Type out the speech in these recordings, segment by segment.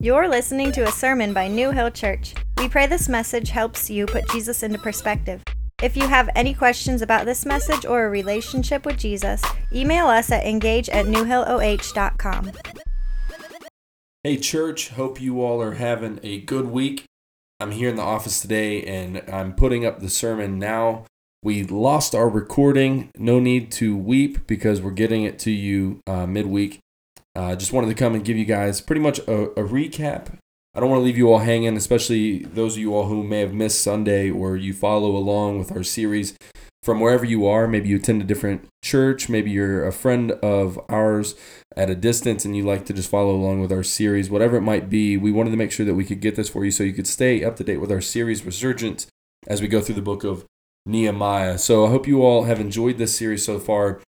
You're listening to a sermon by New Hill Church. We pray this message helps you put Jesus into perspective. If you have any questions about this message or a relationship with Jesus, email us at engage at newhilloh.com. Hey, church, hope you all are having a good week. I'm here in the office today and I'm putting up the sermon now. We lost our recording. No need to weep because we're getting it to you uh, midweek. Uh, just wanted to come and give you guys pretty much a, a recap. I don't want to leave you all hanging, especially those of you all who may have missed Sunday or you follow along with our series from wherever you are. Maybe you attend a different church, maybe you're a friend of ours at a distance and you like to just follow along with our series, whatever it might be. We wanted to make sure that we could get this for you so you could stay up to date with our series Resurgence as we go through the book of Nehemiah. So I hope you all have enjoyed this series so far.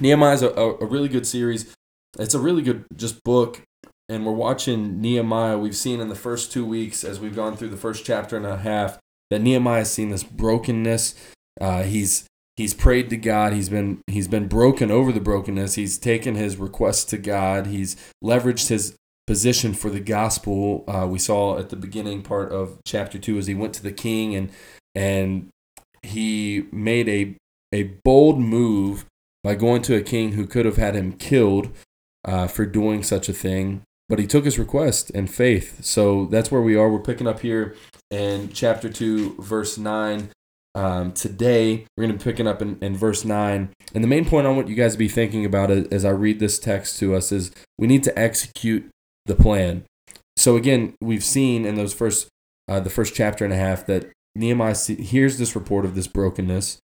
Nehemiah is a, a really good series it's a really good just book and we're watching Nehemiah. We've seen in the first two weeks, as we've gone through the first chapter and a half, that Nehemiah has seen this brokenness. Uh, he's he's prayed to God. He's been he's been broken over the brokenness. He's taken his request to God. He's leveraged his position for the gospel. Uh, we saw at the beginning part of chapter two as he went to the king and and he made a a bold move by going to a king who could have had him killed uh, for doing such a thing. But he took his request and faith. So that's where we are. We're picking up here in chapter 2, verse 9. Um, today, we're going to be picking up in, in verse 9. And the main point I want you guys to be thinking about as I read this text to us is we need to execute the plan. So again, we've seen in those first, uh, the first chapter and a half that Nehemiah hears this report of this brokenness.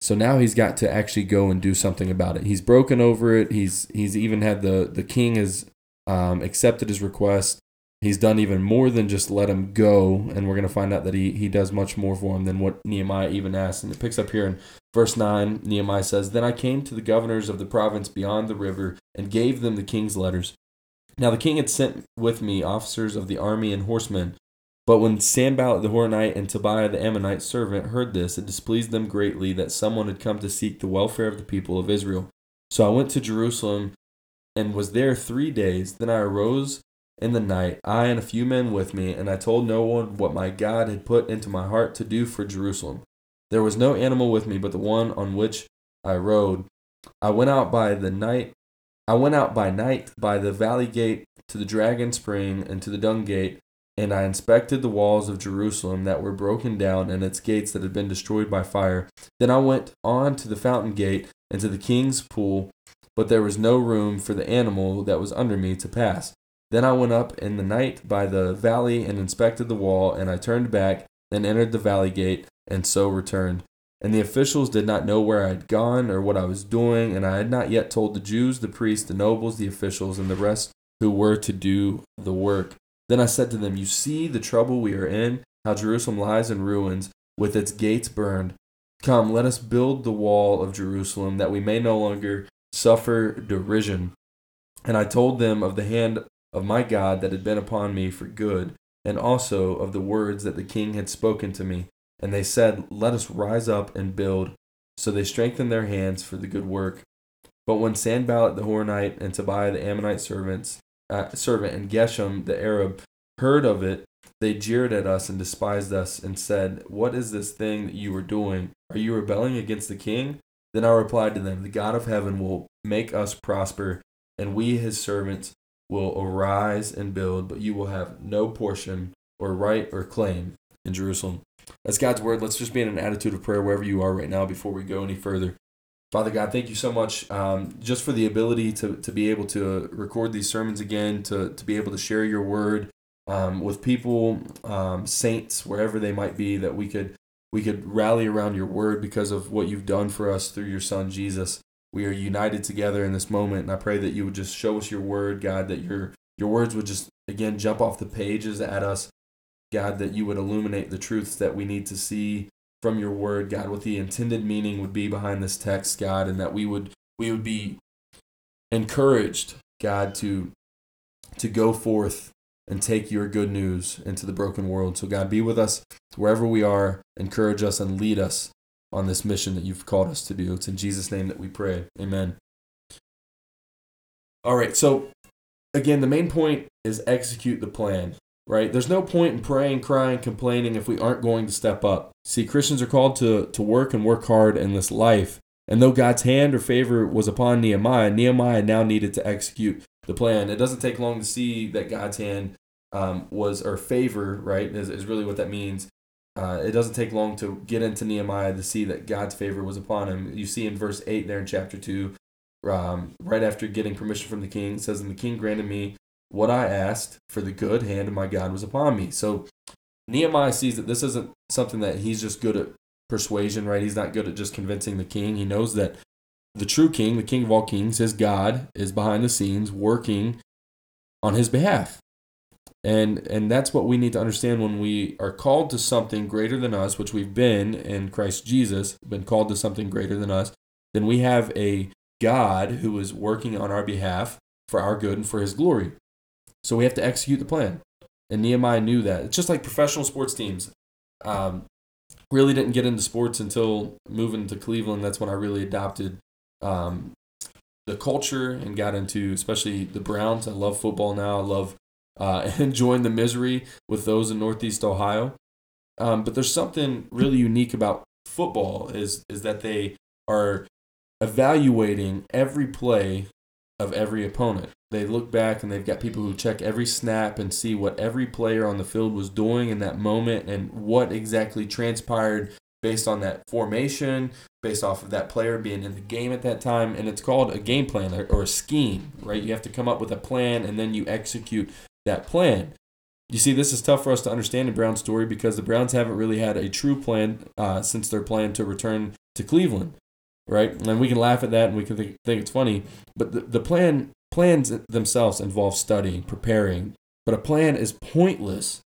So now he's got to actually go and do something about it. He's broken over it. He's he's even had the the king has um, accepted his request. He's done even more than just let him go, and we're going to find out that he he does much more for him than what Nehemiah even asked. And it picks up here in verse nine. Nehemiah says, "Then I came to the governors of the province beyond the river and gave them the king's letters. Now the king had sent with me officers of the army and horsemen." But when Sanballat the Horonite and Tobiah the Ammonite servant heard this, it displeased them greatly that someone had come to seek the welfare of the people of Israel. So I went to Jerusalem and was there three days. Then I arose in the night, I and a few men with me, and I told no one what my God had put into my heart to do for Jerusalem. There was no animal with me but the one on which I rode. I went out by the night I went out by night by the valley gate to the dragon spring and to the dung gate and I inspected the walls of Jerusalem that were broken down and its gates that had been destroyed by fire. Then I went on to the fountain gate and to the king's pool, but there was no room for the animal that was under me to pass. Then I went up in the night by the valley and inspected the wall, and I turned back, and entered the valley gate, and so returned. And the officials did not know where I had gone or what I was doing, and I had not yet told the Jews, the priests, the nobles, the officials, and the rest who were to do the work. Then I said to them, You see the trouble we are in, how Jerusalem lies in ruins, with its gates burned. Come, let us build the wall of Jerusalem, that we may no longer suffer derision. And I told them of the hand of my God that had been upon me for good, and also of the words that the king had spoken to me. And they said, Let us rise up and build. So they strengthened their hands for the good work. But when Sanballat the Horonite and Tobiah the Ammonite servants uh, servant and Geshem the Arab heard of it, they jeered at us and despised us and said, What is this thing that you are doing? Are you rebelling against the king? Then I replied to them, The God of heaven will make us prosper, and we, his servants, will arise and build, but you will have no portion or right or claim in Jerusalem. That's God's word. Let's just be in an attitude of prayer wherever you are right now before we go any further. Father God, thank you so much um, just for the ability to, to be able to record these sermons again, to, to be able to share your word um, with people, um, saints, wherever they might be, that we could we could rally around your word because of what you've done for us through your son Jesus. We are united together in this moment, and I pray that you would just show us your word, God, that your your words would just again jump off the pages at us, God, that you would illuminate the truths that we need to see from your word, God, what the intended meaning would be behind this text, God, and that we would we would be encouraged, God, to to go forth and take your good news into the broken world. So God, be with us wherever we are, encourage us and lead us on this mission that you've called us to do. It's in Jesus' name that we pray. Amen. All right, so again, the main point is execute the plan, right? There's no point in praying, crying, complaining if we aren't going to step up. See, Christians are called to, to work and work hard in this life. And though God's hand or favor was upon Nehemiah, Nehemiah now needed to execute the plan. It doesn't take long to see that God's hand um, was, or favor, right, is, is really what that means. Uh, it doesn't take long to get into Nehemiah to see that God's favor was upon him. You see in verse 8 there in chapter 2, um, right after getting permission from the king, says, And the king granted me what I asked, for the good hand of my God was upon me. So Nehemiah sees that this isn't something that he's just good at persuasion, right? He's not good at just convincing the king. He knows that the true king, the king of all kings, his God, is behind the scenes working on his behalf. And and that's what we need to understand when we are called to something greater than us, which we've been in Christ Jesus, been called to something greater than us, then we have a God who is working on our behalf for our good and for his glory. So we have to execute the plan. And Nehemiah knew that. It's just like professional sports teams. Um, really didn't get into sports until moving to Cleveland. That's when I really adopted um, the culture and got into, especially the Browns. I love football now. I love uh, enjoying the misery with those in Northeast Ohio. Um, but there's something really unique about football is is that they are evaluating every play of every opponent. They look back and they've got people who check every snap and see what every player on the field was doing in that moment and what exactly transpired based on that formation, based off of that player being in the game at that time. And it's called a game plan or a scheme, right? You have to come up with a plan and then you execute that plan. You see, this is tough for us to understand in Brown's story because the Browns haven't really had a true plan uh, since their plan to return to Cleveland right? And we can laugh at that and we can think, think it's funny, but the, the plan plans themselves involve studying, preparing, but a plan is pointless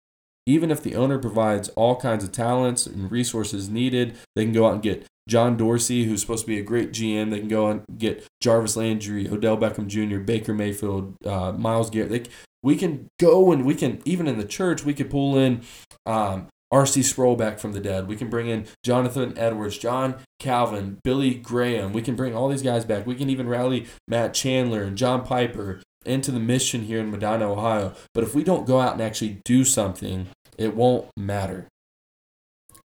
even if the owner provides all kinds of talents and resources needed. They can go out and get John Dorsey, who's supposed to be a great GM. They can go and get Jarvis Landry, Odell Beckham Jr., Baker Mayfield, uh, Myles Garrett. They, we can go and we can even in the church we could pull in um, R.C. Sproul back from the dead. We can bring in Jonathan Edwards, John Calvin, Billy Graham. We can bring all these guys back. We can even rally Matt Chandler and John Piper into the mission here in Medina, Ohio. But if we don't go out and actually do something, it won't matter.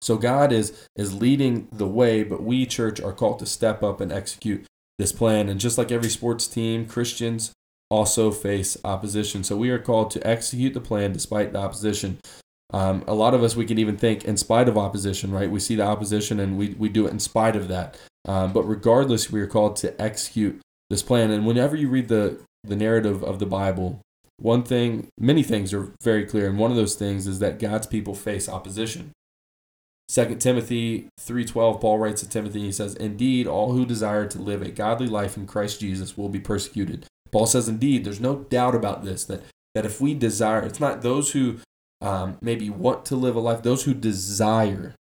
So God is is leading the way, but we church are called to step up and execute this plan. And just like every sports team, Christians also face opposition. So we are called to execute the plan despite the opposition. Um, a lot of us, we can even think in spite of opposition, right? We see the opposition and we, we do it in spite of that. Um, but regardless, we are called to execute this plan. And whenever you read the, the narrative of the Bible, one thing, many things are very clear. And one of those things is that God's people face opposition. 2 Timothy 3:12 Paul writes to Timothy he says indeed all who desire to live a godly life in Christ Jesus will be persecuted. Paul says indeed there's no doubt about this that that if we desire it's not those who um, maybe want to live a life, those who desire,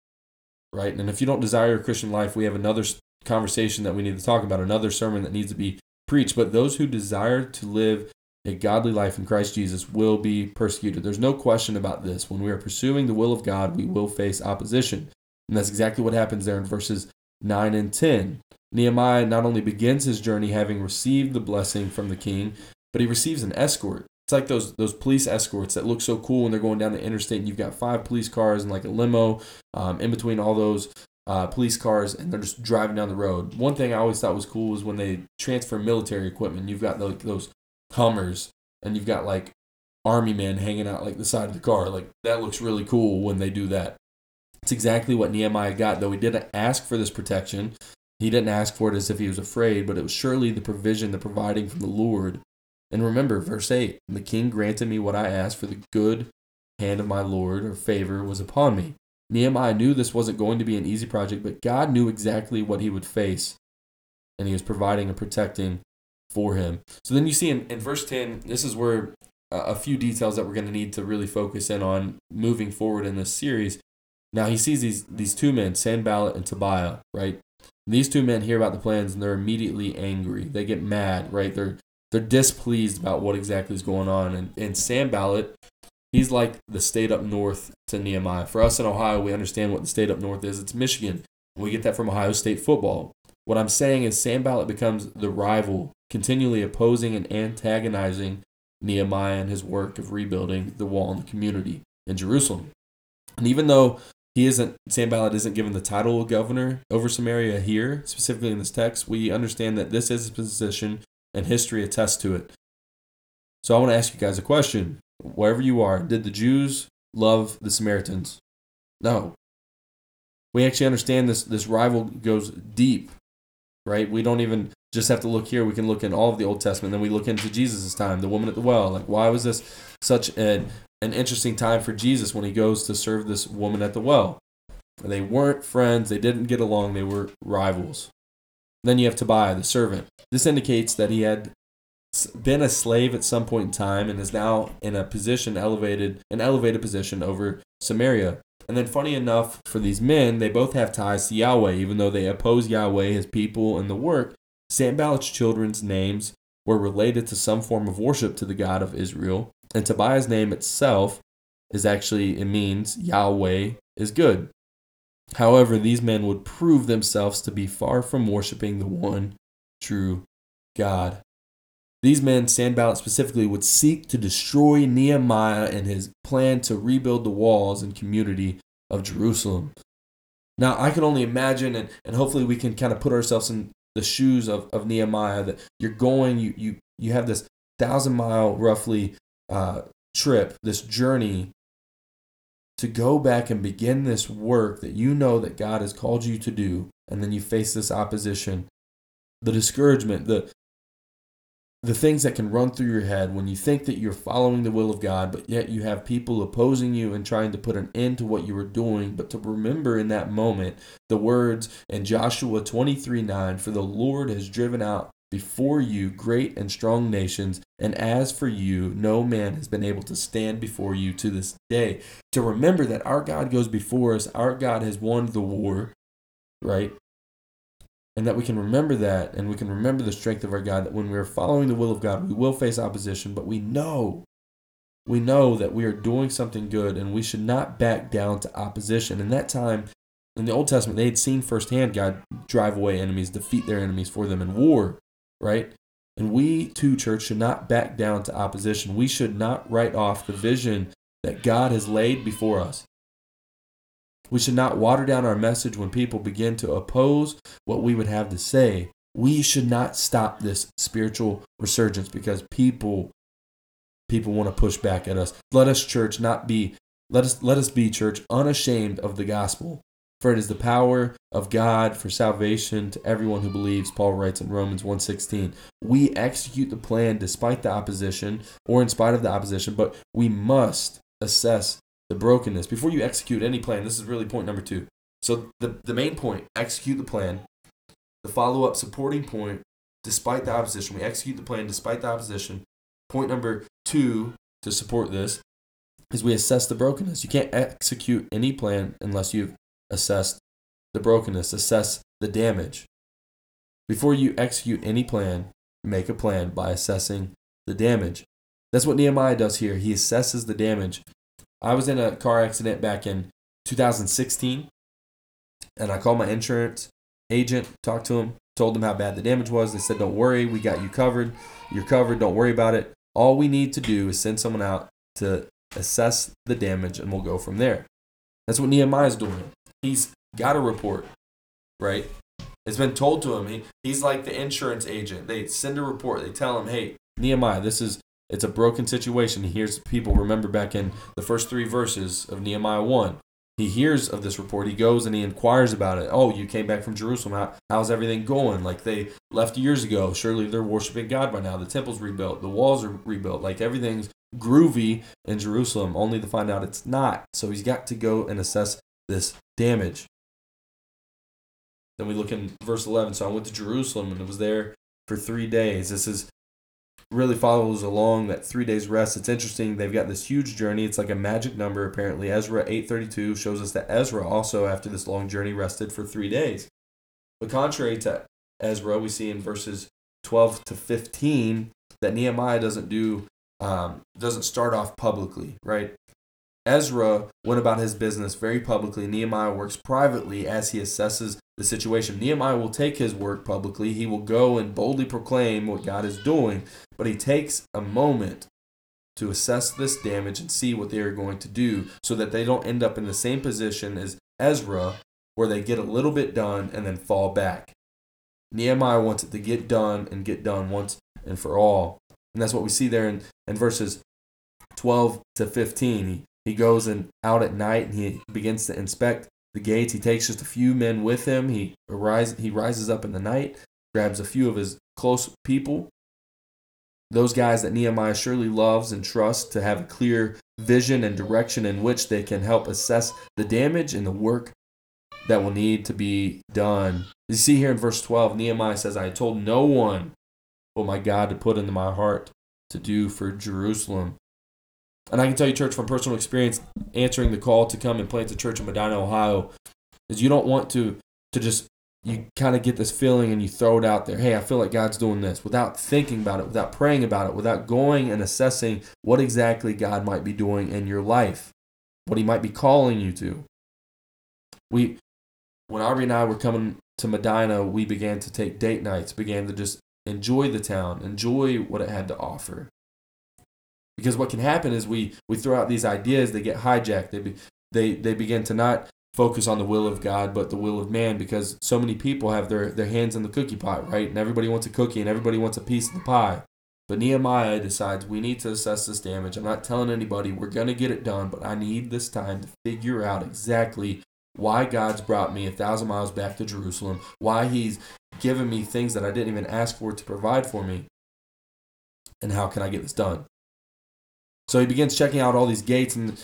right? And if you don't desire a Christian life, we have another conversation that we need to talk about, another sermon that needs to be preached. But those who desire to live a godly life in Christ Jesus will be persecuted. There's no question about this. When we are pursuing the will of God, we will face opposition. And that's exactly what happens there in verses 9 and 10. Nehemiah not only begins his journey having received the blessing from the king, but he receives an escort. It's like those those police escorts that look so cool when they're going down the interstate and you've got five police cars and like a limo um, in between all those uh, police cars and they're just driving down the road. One thing I always thought was cool was when they transfer military equipment. You've got like those Hummers and you've got like army men hanging out like the side of the car. Like that looks really cool when they do that. It's exactly what Nehemiah got, though he didn't ask for this protection. He didn't ask for it as if he was afraid, but it was surely the provision, the providing from the Lord and remember, verse 8 the king granted me what I asked, for the good hand of my Lord or favor was upon me. Nehemiah knew this wasn't going to be an easy project, but God knew exactly what he would face, and he was providing and protecting for him. So then you see in, in verse 10, this is where uh, a few details that we're going to need to really focus in on moving forward in this series. Now he sees these these two men, Sanballat and Tobiah, right? These two men hear about the plans and they're immediately angry. They get mad, right? They're they're displeased about what exactly is going on. And, and Sanballat, he's like the state up north to Nehemiah. For us in Ohio, we understand what the state up north is. It's Michigan. We get that from Ohio State football. What I'm saying is Sanballat becomes the rival, continually opposing and antagonizing Nehemiah and his work of rebuilding the wall and the community in Jerusalem. And even though he isn't Sanballat isn't given the title of governor over Samaria here, specifically in this text, we understand that this is his position and history attests to it. So I want to ask you guys a question. Wherever you are, did the Jews love the Samaritans? No. We actually understand this this rival goes deep, right? We don't even just have to look here. We can look in all of the Old Testament. Then we look into Jesus' time, the woman at the well. Like, why was this such an, an interesting time for Jesus when he goes to serve this woman at the well? They weren't friends. They didn't get along. They were rivals. Then you have Tobiah, the servant. This indicates that he had been a slave at some point in time and is now in a position elevated an elevated position over Samaria. And then funny enough for these men, they both have ties to Yahweh even though they oppose Yahweh, his people and the work. Sanballat's children's names were related to some form of worship to the God of Israel, and Tobiah's name itself is actually it means Yahweh is good. However, these men would prove themselves to be far from worshiping the one true God. These men, Sanballat specifically, would seek to destroy Nehemiah and his plan to rebuild the walls and community of Jerusalem. Now, I can only imagine, and, and hopefully we can kind of put ourselves in the shoes of, of Nehemiah, that you're going, you, you, you have this thousand mile roughly uh, trip, this journey to go back and begin this work that you know that God has called you to do, and then you face this opposition, the discouragement, the the things that can run through your head when you think that you're following the will of God, but yet you have people opposing you and trying to put an end to what you were doing. But to remember in that moment the words in Joshua 23 9 For the Lord has driven out before you great and strong nations, and as for you, no man has been able to stand before you to this day. To remember that our God goes before us, our God has won the war, right? and that we can remember that and we can remember the strength of our God that when we're following the will of God, we will face opposition, but we know, we know that we are doing something good and we should not back down to opposition. In that time, in the Old Testament, they had seen firsthand God drive away enemies, defeat their enemies for them in war, right? And we too, church, should not back down to opposition. We should not write off the vision that God has laid before us. We should not water down our message when people begin to oppose what we would have to say. We should not stop this spiritual resurgence because people people want to push back at us. Let us church not be let us let us be church unashamed of the gospel. For it is the power of God for salvation to everyone who believes, Paul writes in Romans 1:16. We execute the plan despite the opposition or in spite of the opposition, but we must assess the brokenness. Before you execute any plan, this is really point number two. So the, the main point, execute the plan. The follow-up supporting point, despite the opposition. We execute the plan despite the opposition. Point number two to support this is we assess the brokenness. You can't execute any plan unless you've assessed the brokenness, assess the damage. Before you execute any plan, make a plan by assessing the damage. That's what Nehemiah does here. He assesses the damage I was in a car accident back in 2016, and I called my insurance agent, talked to him, told them how bad the damage was. They said, Don't worry, we got you covered. You're covered, don't worry about it. All we need to do is send someone out to assess the damage, and we'll go from there. That's what Nehemiah's doing. He's got a report, right? It's been told to him. He, he's like the insurance agent. They send a report. They tell him, hey, Nehemiah, this is it's a broken situation. He hears people remember back in the first three verses of Nehemiah 1. He hears of this report. He goes and he inquires about it. Oh, you came back from Jerusalem. How, how's everything going? Like they left years ago. Surely they're worshiping God by now. The temple's rebuilt. The walls are rebuilt. Like everything's groovy in Jerusalem, only to find out it's not. So he's got to go and assess this damage. Then we look in verse 11. So I went to Jerusalem and it was there for three days. This is really follows along that three days rest. It's interesting. They've got this huge journey. It's like a magic number, apparently. Ezra 832 shows us that Ezra also, after this long journey, rested for three days. But contrary to Ezra, we see in verses 12 to 15 that Nehemiah doesn't do um, doesn't start off publicly, right? Ezra went about his business very publicly. Nehemiah works privately as he assesses the situation. Nehemiah will take his work publicly. He will go and boldly proclaim what God is doing, but he takes a moment to assess this damage and see what they are going to do so that they don't end up in the same position as Ezra, where they get a little bit done and then fall back. Nehemiah wants it to get done and get done once and for all. And that's what we see there in, in verses 12 to 15. He, he goes and out at night and he begins to inspect the gates. He takes just a few men with him. He, arise, he rises up in the night, grabs a few of his close people, those guys that Nehemiah surely loves and trusts to have a clear vision and direction in which they can help assess the damage and the work that will need to be done. You see here in verse 12, Nehemiah says, I told no one what my God to put into my heart to do for Jerusalem. And I can tell you, church, from personal experience, answering the call to come and plant a church in Medina, Ohio, is you don't want to to just you kind of get this feeling and you throw it out there. Hey, I feel like God's doing this without thinking about it, without praying about it, without going and assessing what exactly God might be doing in your life, what He might be calling you to. We, when Aubrey and I were coming to Medina, we began to take date nights, began to just enjoy the town, enjoy what it had to offer. Because what can happen is we we throw out these ideas, they get hijacked. They be, they they begin to not focus on the will of God, but the will of man, because so many people have their their hands in the cookie pot, right? And everybody wants a cookie, and everybody wants a piece of the pie. But Nehemiah decides we need to assess this damage. I'm not telling anybody we're to get it done, but I need this time to figure out exactly why God's brought me a thousand miles back to Jerusalem, why He's given me things that I didn't even ask for to provide for me, and how can I get this done. So he begins checking out all these gates, and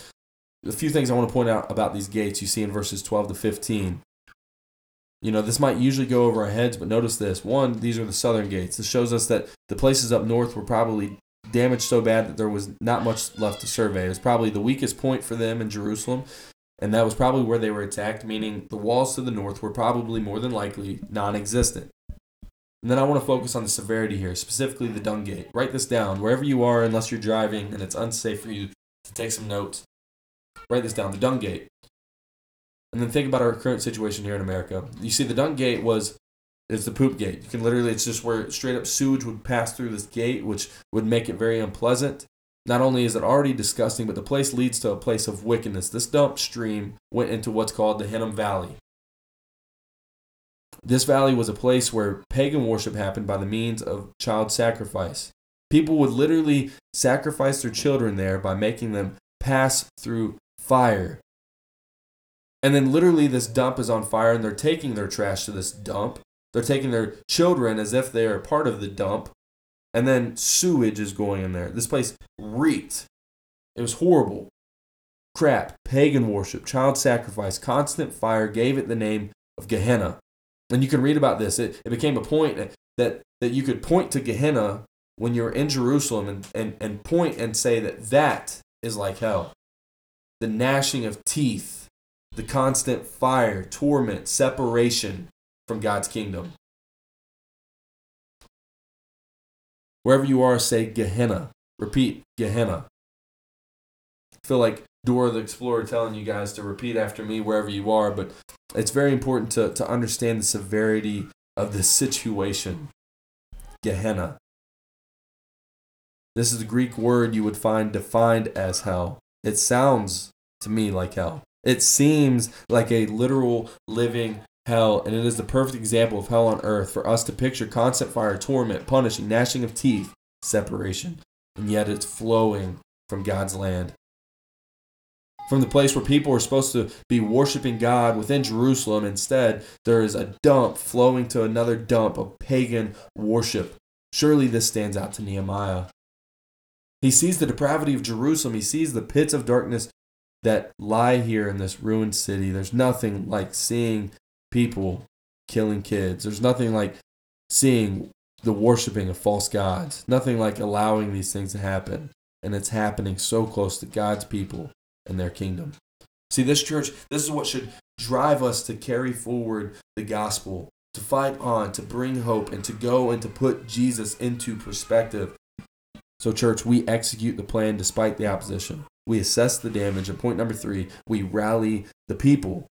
a few things I want to point out about these gates you see in verses 12 to 15. You know, this might usually go over our heads, but notice this. One, these are the southern gates. This shows us that the places up north were probably damaged so bad that there was not much left to survey. It was probably the weakest point for them in Jerusalem, and that was probably where they were attacked, meaning the walls to the north were probably more than likely non existent. And then I want to focus on the severity here, specifically the dung gate. Write this down wherever you are, unless you're driving and it's unsafe for you to take some notes. Write this down the dung gate. And then think about our current situation here in America. You see, the dung gate was is the poop gate. You can literally, it's just where straight up sewage would pass through this gate, which would make it very unpleasant. Not only is it already disgusting, but the place leads to a place of wickedness. This dump stream went into what's called the Hinnom Valley. This valley was a place where pagan worship happened by the means of child sacrifice. People would literally sacrifice their children there by making them pass through fire. And then literally this dump is on fire and they're taking their trash to this dump. They're taking their children as if they are part of the dump. And then sewage is going in there. This place reeked. It was horrible. Crap, pagan worship, child sacrifice, constant fire gave it the name of Gehenna. And you can read about this. It, it became a point that, that you could point to Gehenna when you're in Jerusalem and, and, and point and say that that is like hell. The gnashing of teeth, the constant fire, torment, separation from God's kingdom. Wherever you are, say Gehenna. Repeat Gehenna. I feel like Dora the Explorer telling you guys to repeat after me wherever you are, but it's very important to, to understand the severity of the situation. Gehenna. This is the Greek word you would find defined as hell. It sounds to me like hell. It seems like a literal living hell, and it is the perfect example of hell on earth for us to picture constant fire, torment, punishing, gnashing of teeth, separation, and yet it's flowing from God's land from the place where people are supposed to be worshiping God within Jerusalem. Instead, there is a dump flowing to another dump of pagan worship. Surely this stands out to Nehemiah. He sees the depravity of Jerusalem, he sees the pits of darkness that lie here in this ruined city. There's nothing like seeing people killing kids, there's nothing like seeing the worshiping of false gods, nothing like allowing these things to happen. And it's happening so close to God's people and their kingdom. See, this church, this is what should drive us to carry forward the gospel, to fight on, to bring hope, and to go and to put Jesus into perspective. So, church, we execute the plan despite the opposition. We assess the damage. And point number three, we rally the people.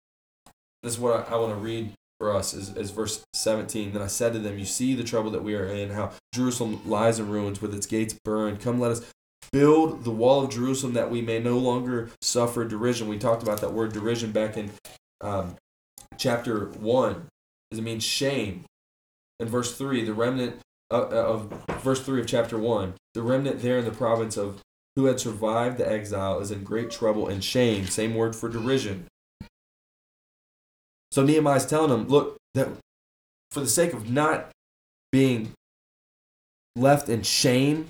This is what I, I want to read for us is, is verse 17. Then I said to them, You see the trouble that we are in, how Jerusalem lies in ruins with its gates burned. Come, let us build the wall of Jerusalem that we may no longer suffer derision. We talked about that word derision back in um, chapter 1. Does it mean shame? In verse 3, the remnant uh, uh, of verse 3 of chapter 1, the remnant there in the province of who had survived the exile is in great trouble and shame. Same word for derision. So Nehemiah's telling them, look, that for the sake of not being left in shame,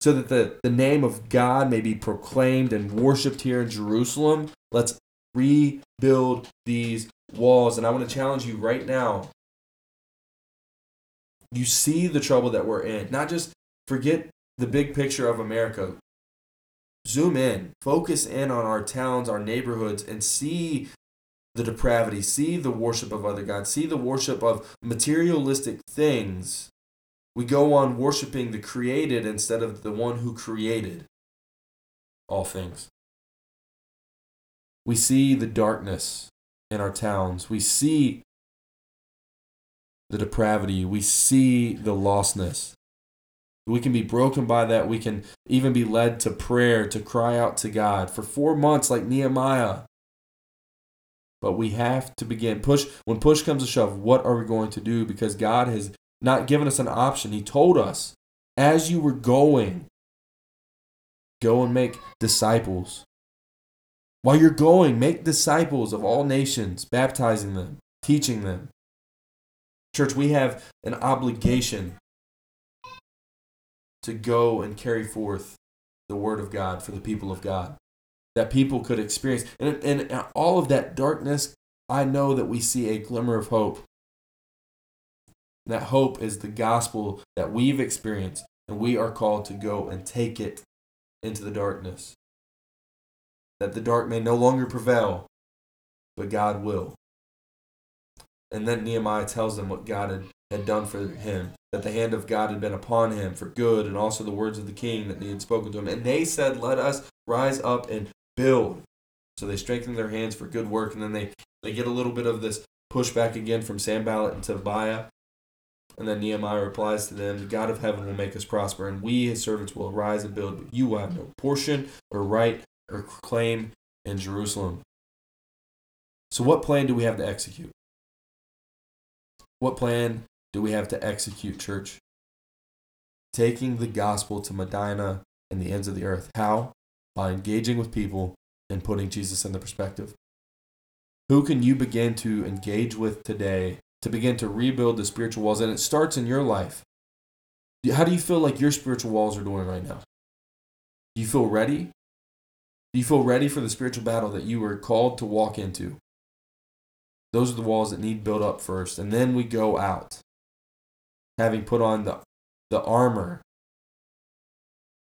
so that the, the name of God may be proclaimed and worshiped here in Jerusalem, let's rebuild these walls. And I want to challenge you right now. You see the trouble that we're in. Not just forget the big picture of America. Zoom in, focus in on our towns, our neighborhoods, and see the depravity, see the worship of other gods, see the worship of materialistic things. We go on worshiping the created instead of the one who created all things. We see the darkness in our towns. We see the depravity. We see the lostness. We can be broken by that. We can even be led to prayer, to cry out to God for four months, like Nehemiah. But we have to begin push when push comes to shove. What are we going to do? Because God has not giving us an option. He told us, as you were going, go and make disciples. While you're going, make disciples of all nations, baptizing them, teaching them. Church, we have an obligation to go and carry forth the word of God for the people of God that people could experience. And, and all of that darkness, I know that we see a glimmer of hope. That hope is the gospel that we've experienced, and we are called to go and take it into the darkness. That the dark may no longer prevail, but God will. And then Nehemiah tells them what God had, had done for him, that the hand of God had been upon him for good, and also the words of the king that he had spoken to him. And they said, Let us rise up and build. So they strengthen their hands for good work, and then they, they get a little bit of this pushback again from Sanballat and Tobiah. And then Nehemiah replies to them, The God of heaven will make us prosper, and we, his servants, will arise and build, but you will have no portion or right or claim in Jerusalem. So, what plan do we have to execute? What plan do we have to execute, church? Taking the gospel to Medina and the ends of the earth. How? by engaging with people and putting Jesus in the perspective. Who can you begin to engage with today to begin to rebuild the spiritual walls? And it starts in your life. How do you feel like your spiritual walls are doing right now? Do you feel ready? Do you feel ready for the spiritual battle that you were called to walk into? Those are the walls that need built up first. And then we go out, having put on the, the armor,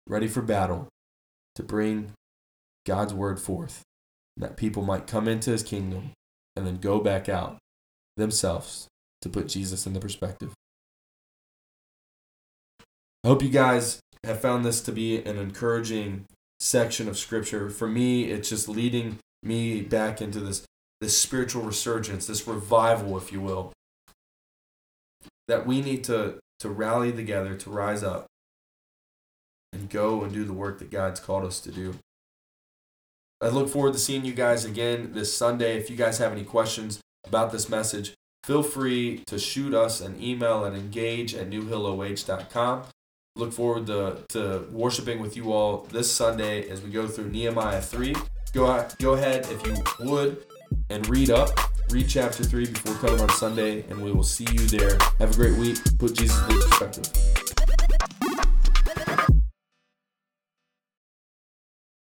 ready for battle, to bring God's word forth, that people might come into his kingdom and then go back out themselves to put Jesus in the perspective. I hope you guys have found this to be an encouraging section of scripture. For me, it's just leading me back into this this spiritual resurgence, this revival, if you will, that we need to to rally together to rise up and go and do the work that God's called us to do. I look forward to seeing you guys again this Sunday. If you guys have any questions about this message, feel free to shoot us an email at engage at newhilloh.com. Look forward to, to worshiping with you all this Sunday as we go through Nehemiah 3. Go, go ahead, if you would, and read up. Read chapter 3 before coming on Sunday, and we will see you there. Have a great week. Put Jesus in perspective.